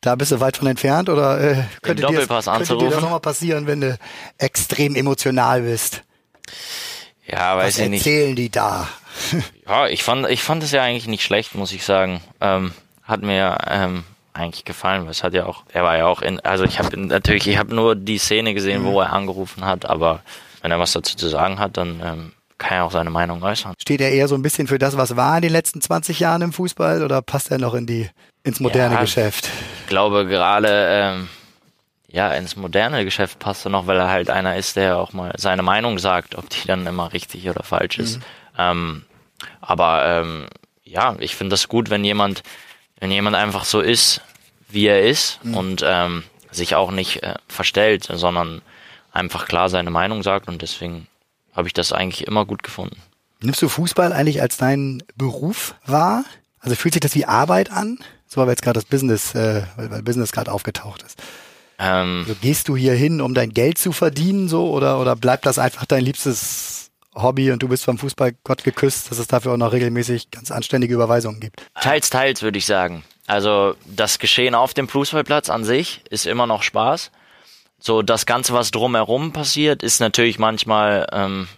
[SPEAKER 2] Da bist du weit von entfernt oder äh, könnte, dir das,
[SPEAKER 1] Doppelpass
[SPEAKER 2] könnte dir das nochmal passieren, wenn du extrem emotional bist?
[SPEAKER 1] Ja, weiß
[SPEAKER 2] Was
[SPEAKER 1] ich nicht.
[SPEAKER 2] erzählen die da?
[SPEAKER 1] Ja, ich fand, ich fand es ja eigentlich nicht schlecht, muss ich sagen. Ähm, hat mir ähm, eigentlich gefallen, weil es hat ja auch, er war ja auch in, also ich habe natürlich, ich habe nur die Szene gesehen,
[SPEAKER 2] Mhm.
[SPEAKER 1] wo er angerufen hat, aber wenn er was dazu zu sagen hat, dann ähm, kann er auch seine Meinung äußern.
[SPEAKER 2] Steht er eher so ein bisschen für das, was war in den letzten 20 Jahren im Fußball oder passt er noch in die ins moderne
[SPEAKER 1] Ja,
[SPEAKER 2] Geschäft?
[SPEAKER 1] Ich glaube gerade, ähm, ja, ins moderne Geschäft passt er noch, weil er halt einer ist, der auch mal seine Meinung sagt, ob die dann immer richtig oder falsch ist. Ähm, aber ähm, ja, ich finde das gut, wenn jemand, wenn jemand einfach so ist, wie er ist und ähm, sich auch nicht äh, verstellt, sondern einfach klar seine Meinung sagt und deswegen habe ich das eigentlich immer gut gefunden.
[SPEAKER 2] Nimmst du Fußball eigentlich als deinen Beruf wahr? Also fühlt sich das wie Arbeit an? So weil jetzt gerade das Business, äh, weil, weil Business gerade aufgetaucht ist.
[SPEAKER 1] Ähm,
[SPEAKER 2] Also gehst du hier hin, um dein Geld zu verdienen, so oder oder bleibt das einfach dein liebstes Hobby und du bist vom Fußballgott geküsst, dass es dafür auch noch regelmäßig ganz anständige Überweisungen gibt?
[SPEAKER 1] Teils, teils würde ich sagen. Also das Geschehen auf dem Fußballplatz an sich ist immer noch Spaß. So das Ganze, was drumherum passiert, ist natürlich manchmal, ähm,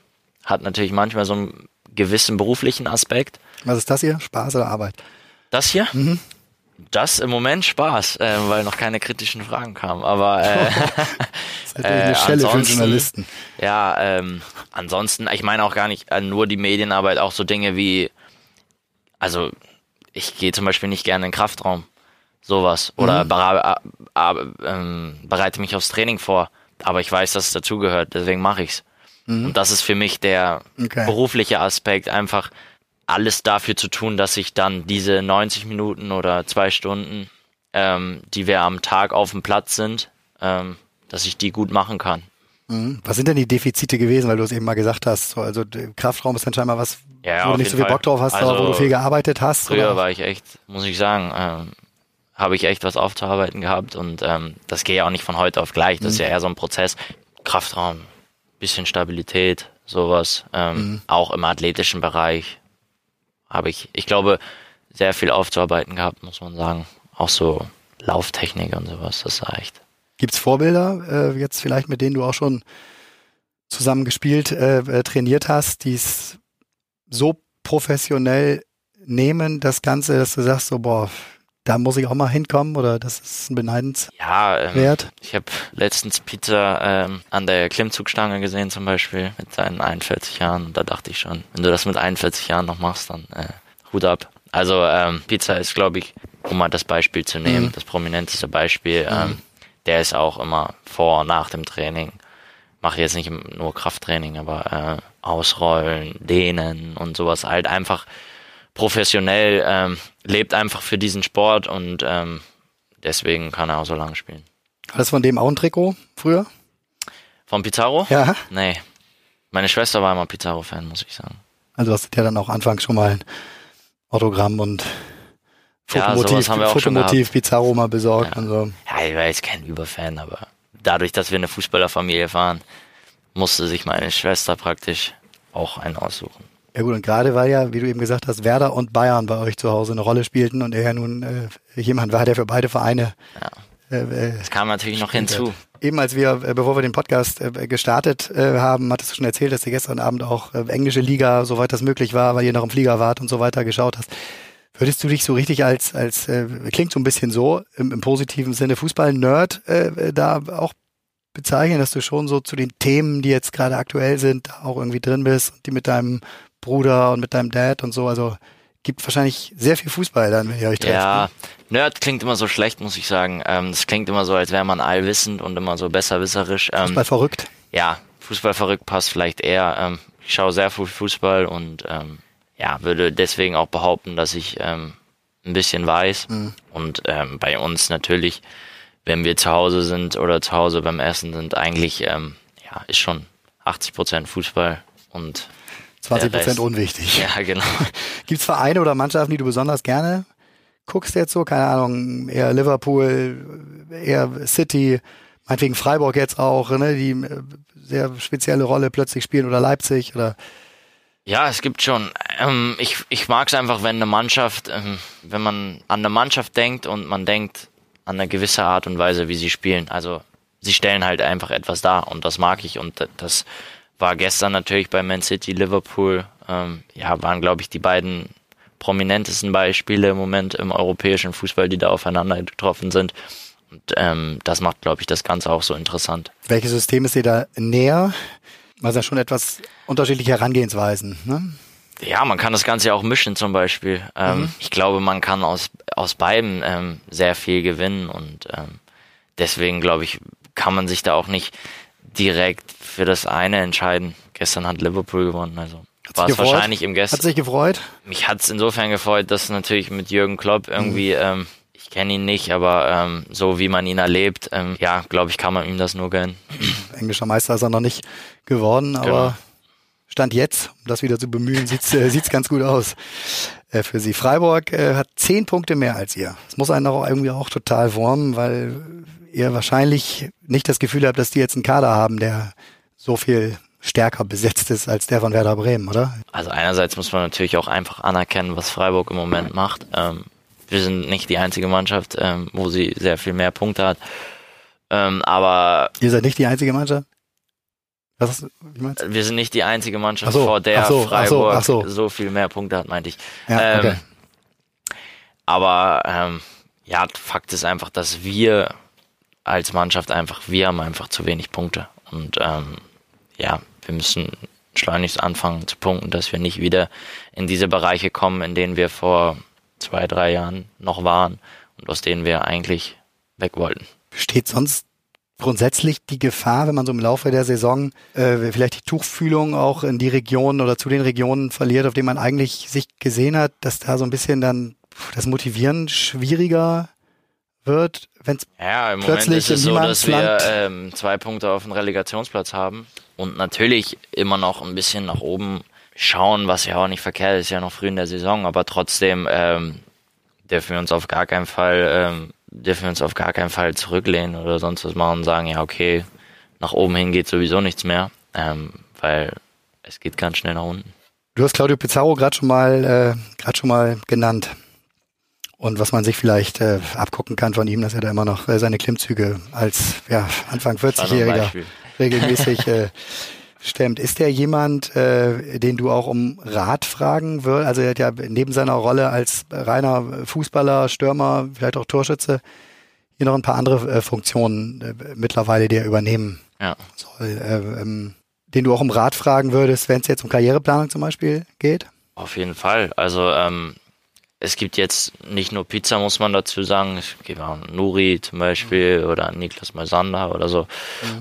[SPEAKER 1] hat natürlich manchmal so einen gewissen beruflichen Aspekt.
[SPEAKER 2] Was ist das hier? Spaß oder Arbeit?
[SPEAKER 1] Das hier? Das im Moment Spaß, äh, weil noch keine kritischen Fragen kamen. Aber äh,
[SPEAKER 2] Das ist eine
[SPEAKER 1] Äh,
[SPEAKER 2] Stelle für Journalisten.
[SPEAKER 1] Ja, ähm, ansonsten, ich meine auch gar nicht äh, nur die Medienarbeit, auch so Dinge wie, also ich gehe zum Beispiel nicht gerne in den Kraftraum, sowas, oder
[SPEAKER 2] Mhm.
[SPEAKER 1] äh, ähm, bereite mich aufs Training vor, aber ich weiß, dass es dazugehört, deswegen mache ich's. Und das ist für mich der
[SPEAKER 2] Mhm. Okay.
[SPEAKER 1] berufliche Aspekt, einfach alles dafür zu tun, dass ich dann diese 90 Minuten oder zwei Stunden, ähm, die wir am Tag auf dem Platz sind, ähm, dass ich die gut machen kann.
[SPEAKER 2] Mhm. Was sind denn die Defizite gewesen, weil du es eben mal gesagt hast? So, also Kraftraum ist dann scheinbar was,
[SPEAKER 1] Ja,
[SPEAKER 2] wo du nicht so viel
[SPEAKER 1] Fall.
[SPEAKER 2] Bock drauf hast,
[SPEAKER 1] Also,
[SPEAKER 2] aber wo du viel gearbeitet hast.
[SPEAKER 1] Früher
[SPEAKER 2] oder?
[SPEAKER 1] war ich echt, muss ich sagen, ähm, habe ich echt was aufzuarbeiten gehabt und ähm, das geht ja auch nicht von heute auf gleich. Das ist ja eher so ein Prozess. Kraftraum, bisschen Stabilität, sowas. Ähm, Auch im athletischen Bereich habe ich, ich glaube, sehr viel aufzuarbeiten gehabt, muss man sagen. Auch so Lauftechnik und sowas, das war echt.
[SPEAKER 2] Gibt's Vorbilder, äh, jetzt vielleicht mit denen du auch schon zusammen gespielt, äh, äh, trainiert hast, die es so professionell nehmen, das Ganze, dass du sagst, so, boah, da muss ich auch mal hinkommen oder das ist ein beneidenswert?
[SPEAKER 1] Ja, ähm, ich habe letztens Peter ähm, an der Klimmzugstange gesehen zum Beispiel mit seinen 41 Jahren. Da dachte ich schon, wenn du das mit 41 Jahren noch machst, dann äh, Hut ab. Also ähm, Pizza ist, glaube ich, um mal das Beispiel zu nehmen,
[SPEAKER 2] Mhm.
[SPEAKER 1] das prominenteste Beispiel. Ähm, der ist auch immer vor und nach dem Training. Mache jetzt nicht nur Krafttraining, aber äh, Ausrollen, Dehnen und sowas halt einfach professionell, ähm, lebt einfach für diesen Sport und ähm, deswegen kann er auch so lange spielen.
[SPEAKER 2] Das von dem auch ein Trikot früher?
[SPEAKER 1] Von Pizarro?
[SPEAKER 2] Ja.
[SPEAKER 1] Nee. Meine Schwester war immer Pizarro-Fan, muss ich sagen.
[SPEAKER 2] Also hast du ja dann auch anfangs schon mal ein Autogramm und
[SPEAKER 1] Ja,
[SPEAKER 2] Fotomotiv,
[SPEAKER 1] sowas haben wir auch schon
[SPEAKER 2] Fotomotiv Pizarro mal besorgt
[SPEAKER 1] Ja.
[SPEAKER 2] und so.
[SPEAKER 1] Ja, ich war jetzt kein Überfan, aber dadurch, dass wir eine Fußballerfamilie waren, musste sich meine Schwester praktisch auch einen aussuchen.
[SPEAKER 2] Ja gut, und gerade weil ja, wie du eben gesagt hast, Werder und Bayern bei euch zu Hause eine Rolle spielten und er ja nun äh, jemand war, der für beide Vereine
[SPEAKER 1] Ja.
[SPEAKER 2] äh, äh,
[SPEAKER 1] Das kam natürlich noch hinzu.
[SPEAKER 2] Eben als wir, äh, bevor wir den Podcast äh, gestartet haben, hattest du schon erzählt, dass du gestern Abend auch englische Liga, soweit das möglich war, weil ihr noch im Flieger wart und so weiter geschaut hast. Würdest du dich so richtig als, als äh, klingt so ein bisschen so, im, im positiven Sinne Fußball-Nerd äh, da auch bezeichnen, dass du schon so zu den Themen, die jetzt gerade aktuell sind, auch irgendwie drin bist und die mit deinem Bruder und mit deinem Dad und so, also gibt wahrscheinlich sehr viel Fußball dann, wenn ihr euch trefft.
[SPEAKER 1] Ja,
[SPEAKER 2] ne?
[SPEAKER 1] Nerd klingt immer so schlecht, muss ich sagen. Ähm, das klingt immer so, als wäre man allwissend und immer so besserwisserisch. Ähm,
[SPEAKER 2] Fußball verrückt.
[SPEAKER 1] Ja, Fußball verrückt passt vielleicht eher. Ähm, ich schaue sehr viel Fußball und ähm, ja, würde deswegen auch behaupten, dass ich ähm, ein bisschen weiß.
[SPEAKER 2] Mhm.
[SPEAKER 1] Und ähm, bei uns natürlich, wenn wir zu Hause sind oder zu Hause beim Essen sind, eigentlich ähm, ja, ist schon 80 Prozent Fußball und
[SPEAKER 2] 20
[SPEAKER 1] der
[SPEAKER 2] Prozent unwichtig.
[SPEAKER 1] ja, genau.
[SPEAKER 2] Gibt's Vereine oder Mannschaften, die du besonders gerne guckst jetzt so? Keine Ahnung, eher Liverpool, eher City, meinetwegen Freiburg jetzt auch, ne, die äh, sehr spezielle Rolle plötzlich spielen oder Leipzig oder
[SPEAKER 1] Ja, es gibt schon. Ähm, ich ich mag es einfach, wenn eine Mannschaft, ähm, wenn man an eine Mannschaft denkt und man denkt an eine gewisse Art und Weise, wie sie spielen. Also sie stellen halt einfach etwas dar und das mag ich und das war gestern natürlich bei Man City, Liverpool. Ähm, ja, waren glaube ich die beiden prominentesten Beispiele im Moment im europäischen Fußball, die da aufeinander getroffen sind. Und ähm, das macht glaube ich das Ganze auch so interessant.
[SPEAKER 2] welches System ist dir da näher? Ja schon etwas unterschiedliche Herangehensweisen, ne?
[SPEAKER 1] Ja, man kann das Ganze ja auch mischen zum Beispiel. Ähm, Ich glaube, man kann aus, aus beiden ähm, sehr viel gewinnen und ähm, deswegen glaube ich, kann man sich da auch nicht direkt für das eine entscheiden. Gestern hat Liverpool gewonnen, also war es
[SPEAKER 2] gefreut?
[SPEAKER 1] wahrscheinlich im
[SPEAKER 2] Hat
[SPEAKER 1] Gestern.
[SPEAKER 2] sich gefreut?
[SPEAKER 1] Mich hat es insofern gefreut, dass natürlich mit Jürgen Klopp irgendwie,
[SPEAKER 2] Mhm.
[SPEAKER 1] ähm, ich kenne ihn nicht, aber ähm, so wie man ihn erlebt, ähm, ja, glaube ich, kann man ihm das nur gönnen.
[SPEAKER 2] Englischer Meister ist er noch nicht geworden, aber
[SPEAKER 1] Genau.
[SPEAKER 2] Stand jetzt, um das wieder zu bemühen, sieht's äh, sieht's ganz gut aus äh, für sie. Freiburg äh, hat zehn Punkte mehr als ihr. Das muss einen auch irgendwie auch total wurmen, weil ihr wahrscheinlich nicht das Gefühl habt, dass die jetzt einen Kader haben, der so viel stärker besetzt ist als der von Werder Bremen, oder?
[SPEAKER 1] Also einerseits muss man natürlich auch einfach anerkennen, was Freiburg im Moment macht. Ähm, wir sind nicht die einzige Mannschaft, ähm, wo sie sehr viel mehr Punkte hat. Ähm, aber
[SPEAKER 2] Ihr seid nicht die einzige Mannschaft? Was, wie meinst du?
[SPEAKER 1] wir sind nicht die einzige Mannschaft,
[SPEAKER 2] so,
[SPEAKER 1] vor der
[SPEAKER 2] ach so, ach so,
[SPEAKER 1] Freiburg
[SPEAKER 2] ach so.
[SPEAKER 1] viel mehr Punkte hat, meinte ich.
[SPEAKER 2] Ja,
[SPEAKER 1] Ähm,
[SPEAKER 2] okay.
[SPEAKER 1] Aber ähm, ja, Fakt ist einfach, dass wir als Mannschaft einfach, wir haben einfach zu wenig Punkte. Und ähm, ja, wir müssen schleunigst anfangen zu punkten, dass wir nicht wieder in diese Bereiche kommen, in denen wir vor zwei, drei Jahren noch waren und aus denen wir eigentlich weg wollten.
[SPEAKER 2] Besteht sonst grundsätzlich die Gefahr, wenn man so im Laufe der Saison äh, vielleicht die Tuchfühlung auch in die Regionen oder zu den Regionen verliert, auf denen man eigentlich sich gesehen hat, dass da so ein bisschen dann das Motivieren schwieriger wird, wenn es
[SPEAKER 1] Ja, im Moment
[SPEAKER 2] Plötzlich
[SPEAKER 1] ist es so, dass wir ähm, zwei Punkte auf dem Relegationsplatz haben und natürlich immer noch ein bisschen nach oben schauen, was ja auch nicht verkehrt ist, ja noch früh in der Saison, aber trotzdem ähm, dürfen wir uns auf gar keinen Fall ähm, dürfen wir uns auf gar keinen Fall zurücklehnen oder sonst was machen und sagen, ja okay, nach oben hin geht sowieso nichts mehr, ähm, weil es geht ganz schnell nach unten.
[SPEAKER 2] Du hast Claudio Pizarro gerade schon mal äh, gerade schon mal genannt. Und was man sich vielleicht äh, abgucken kann von ihm, dass er da immer noch äh, seine Klimmzüge als ja, Anfang
[SPEAKER 1] Das war nur ein
[SPEAKER 2] 40-Jähriger
[SPEAKER 1] Beispiel.
[SPEAKER 2] regelmäßig äh, stemmt. Ist der jemand, äh, den du auch um Rat fragen würdest? Also er hat ja neben seiner Rolle als reiner Fußballer, Stürmer, vielleicht auch Torschütze, hier noch ein paar andere äh, Funktionen äh, mittlerweile, die er übernehmen
[SPEAKER 1] Ja.
[SPEAKER 2] soll. Äh, ähm, den du auch um Rat fragen würdest, wenn es jetzt um Karriereplanung zum Beispiel geht?
[SPEAKER 1] Auf jeden Fall. Also ähm, es gibt jetzt nicht nur Pizza, muss man dazu sagen. Es gibt auch Nuri zum Beispiel oder Niklas Moisander oder so.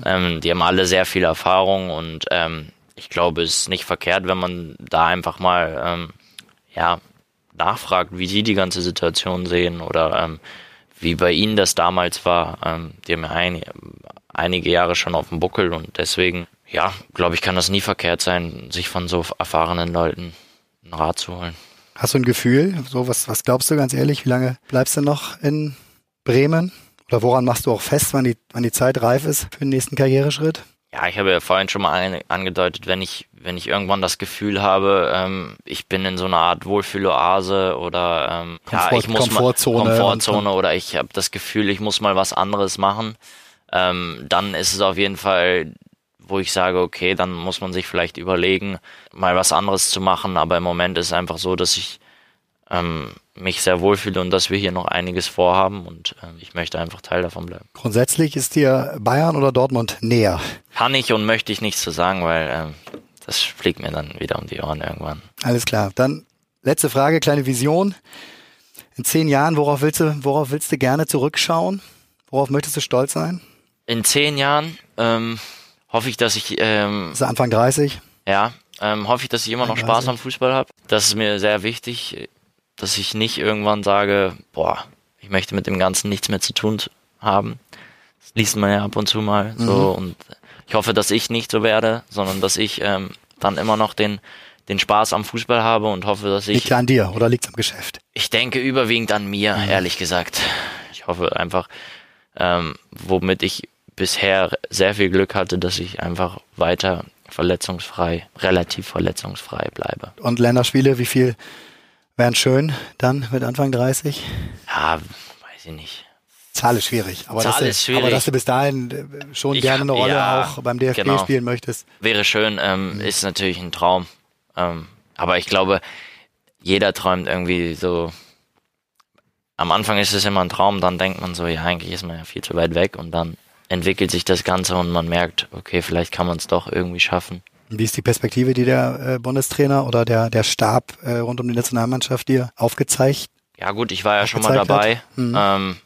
[SPEAKER 1] Ähm, die haben alle sehr viel Erfahrung und ähm, ich glaube, es ist nicht verkehrt, wenn man da einfach mal ähm, ja nachfragt, wie sie die ganze Situation sehen oder ähm, wie bei ihnen das damals war. Ähm, die haben ja ein, einige Jahre schon auf dem Buckel und deswegen, ja, glaube ich, kann das nie verkehrt sein, sich von so erfahrenen Leuten einen Rat zu holen.
[SPEAKER 2] Hast du ein Gefühl? So, was, was glaubst du ganz ehrlich? Wie lange bleibst du noch in Bremen? Oder woran machst du auch fest, wann die, wann die Zeit reif ist für den nächsten Karriereschritt?
[SPEAKER 1] Ja, ich habe ja vorhin schon mal angedeutet, wenn ich, wenn ich irgendwann das Gefühl habe, ähm, ich bin in so einer Art Wohlfühloase oder ähm,
[SPEAKER 2] Komfort-
[SPEAKER 1] ja, ich muss
[SPEAKER 2] Komfortzone
[SPEAKER 1] mal Komfortzone oder ich habe das Gefühl, ich muss mal was anderes machen, ähm, dann ist es auf jeden Fall, wo ich sage, okay, dann muss man sich vielleicht überlegen, mal was anderes zu machen. Aber im Moment ist es einfach so, dass ich ähm, mich sehr wohlfühle und dass wir hier noch einiges vorhaben und ähm, ich möchte einfach Teil davon bleiben.
[SPEAKER 2] Grundsätzlich ist dir Bayern oder Dortmund näher?
[SPEAKER 1] Kann ich und möchte ich nichts zu sagen, weil ähm, das fliegt mir dann wieder um die Ohren irgendwann.
[SPEAKER 2] Alles klar. Dann letzte Frage, kleine Vision. In zehn Jahren, worauf willst du, worauf willst du gerne zurückschauen? Worauf möchtest du stolz sein?
[SPEAKER 1] In zehn Jahren ähm, hoffe ich, dass ich ähm,
[SPEAKER 2] Das ist Anfang 30.
[SPEAKER 1] ja ähm, hoffe ich, dass ich immer noch
[SPEAKER 2] 31.
[SPEAKER 1] Spaß am Fußball habe. Das ist mir sehr wichtig, dass ich nicht irgendwann sage, boah, ich möchte mit dem Ganzen nichts mehr zu tun haben. Das liest man ja ab und zu mal so und ich hoffe, dass ich nicht so werde, sondern dass ich ähm, dann immer noch den den Spaß am Fußball habe und hoffe, dass ich
[SPEAKER 2] Liegt ja an dir oder liegt am Geschäft?
[SPEAKER 1] Ich denke überwiegend an mir, ehrlich gesagt. Ich hoffe einfach, ähm, womit ich bisher sehr viel Glück hatte, dass ich einfach weiter verletzungsfrei, relativ verletzungsfrei bleibe.
[SPEAKER 2] Und Länderspiele, wie viel wären schön dann mit Anfang 30?
[SPEAKER 1] Ja, weiß ich nicht.
[SPEAKER 2] Zahl ist schwierig. Aber,
[SPEAKER 1] Zahl
[SPEAKER 2] dass, du,
[SPEAKER 1] ist schwierig.
[SPEAKER 2] aber dass du bis dahin äh, schon
[SPEAKER 1] Ich-
[SPEAKER 2] gerne eine Rolle
[SPEAKER 1] ja,
[SPEAKER 2] auch beim DFB
[SPEAKER 1] genau.
[SPEAKER 2] spielen möchtest.
[SPEAKER 1] Wäre schön, ähm, ist natürlich ein Traum. Ähm, aber ich glaube, jeder träumt irgendwie so. Am Anfang ist es immer ein Traum, dann denkt man so, ja, eigentlich ist man ja viel zu weit weg und dann entwickelt sich das Ganze und man merkt, okay, vielleicht kann man es doch irgendwie schaffen.
[SPEAKER 2] Wie ist die Perspektive, die der äh, Bundestrainer oder der, der Stab äh, rund um die Nationalmannschaft dir aufgezeigt?
[SPEAKER 1] Ja gut, ich war ja schon mal dabei.
[SPEAKER 2] Mhm.
[SPEAKER 1] Ähm,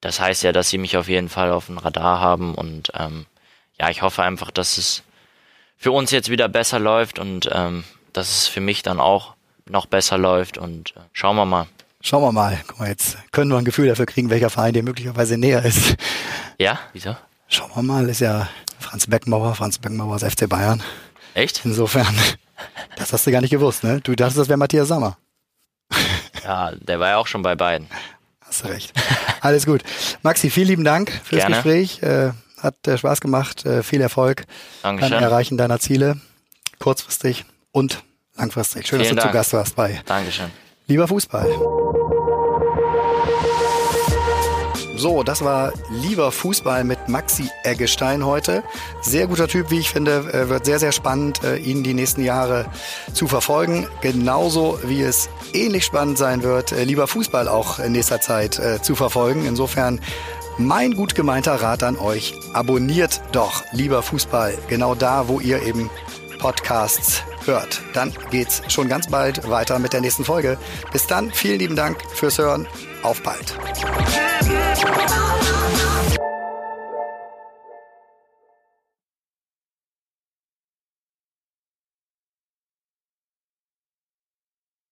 [SPEAKER 1] das heißt ja, dass sie mich auf jeden Fall auf dem Radar haben und ähm, ja, ich hoffe einfach, dass es für uns jetzt wieder besser läuft und ähm, dass es für mich dann auch noch besser läuft und äh, schauen wir mal.
[SPEAKER 2] Schauen wir mal. Guck mal, jetzt können wir ein Gefühl dafür kriegen, welcher Verein dir möglicherweise näher ist.
[SPEAKER 1] Ja, wieso?
[SPEAKER 2] Schauen wir mal, ist ja Franz Beckenbauer, Franz Beckenbauer aus FC Bayern.
[SPEAKER 1] Echt?
[SPEAKER 2] Insofern, das hast du gar nicht gewusst, ne? Du dachtest, das wäre Matthias Sammer.
[SPEAKER 1] Ja, der war ja auch schon bei beiden.
[SPEAKER 2] Hast du recht. Alles gut. Maxi, vielen lieben Dank fürs
[SPEAKER 1] Gerne.
[SPEAKER 2] Gespräch. Äh, hat äh, Spaß gemacht. Äh, viel Erfolg beim
[SPEAKER 1] Dankeschön.
[SPEAKER 2] Erreichen deiner Ziele. Kurzfristig und langfristig. Schön,
[SPEAKER 1] Vielen
[SPEAKER 2] dass du
[SPEAKER 1] Dank.
[SPEAKER 2] zu Gast warst bei
[SPEAKER 1] Dankeschön.
[SPEAKER 2] Lieber Fußball. So, das war Lieber Fußball mit Maxi Eggestein heute. Sehr guter Typ, wie ich finde. Wird sehr, sehr spannend, äh, ihn die nächsten Jahre zu verfolgen. Genauso wie es ähnlich spannend sein wird, äh, Lieber Fußball auch in nächster Zeit äh, zu verfolgen. Insofern mein gut gemeinter Rat an euch. Abonniert doch Lieber Fußball genau da, wo ihr eben Podcasts hört. Dann geht's schon ganz bald weiter mit der nächsten Folge. Bis dann, vielen lieben Dank fürs Hören. Auf bald.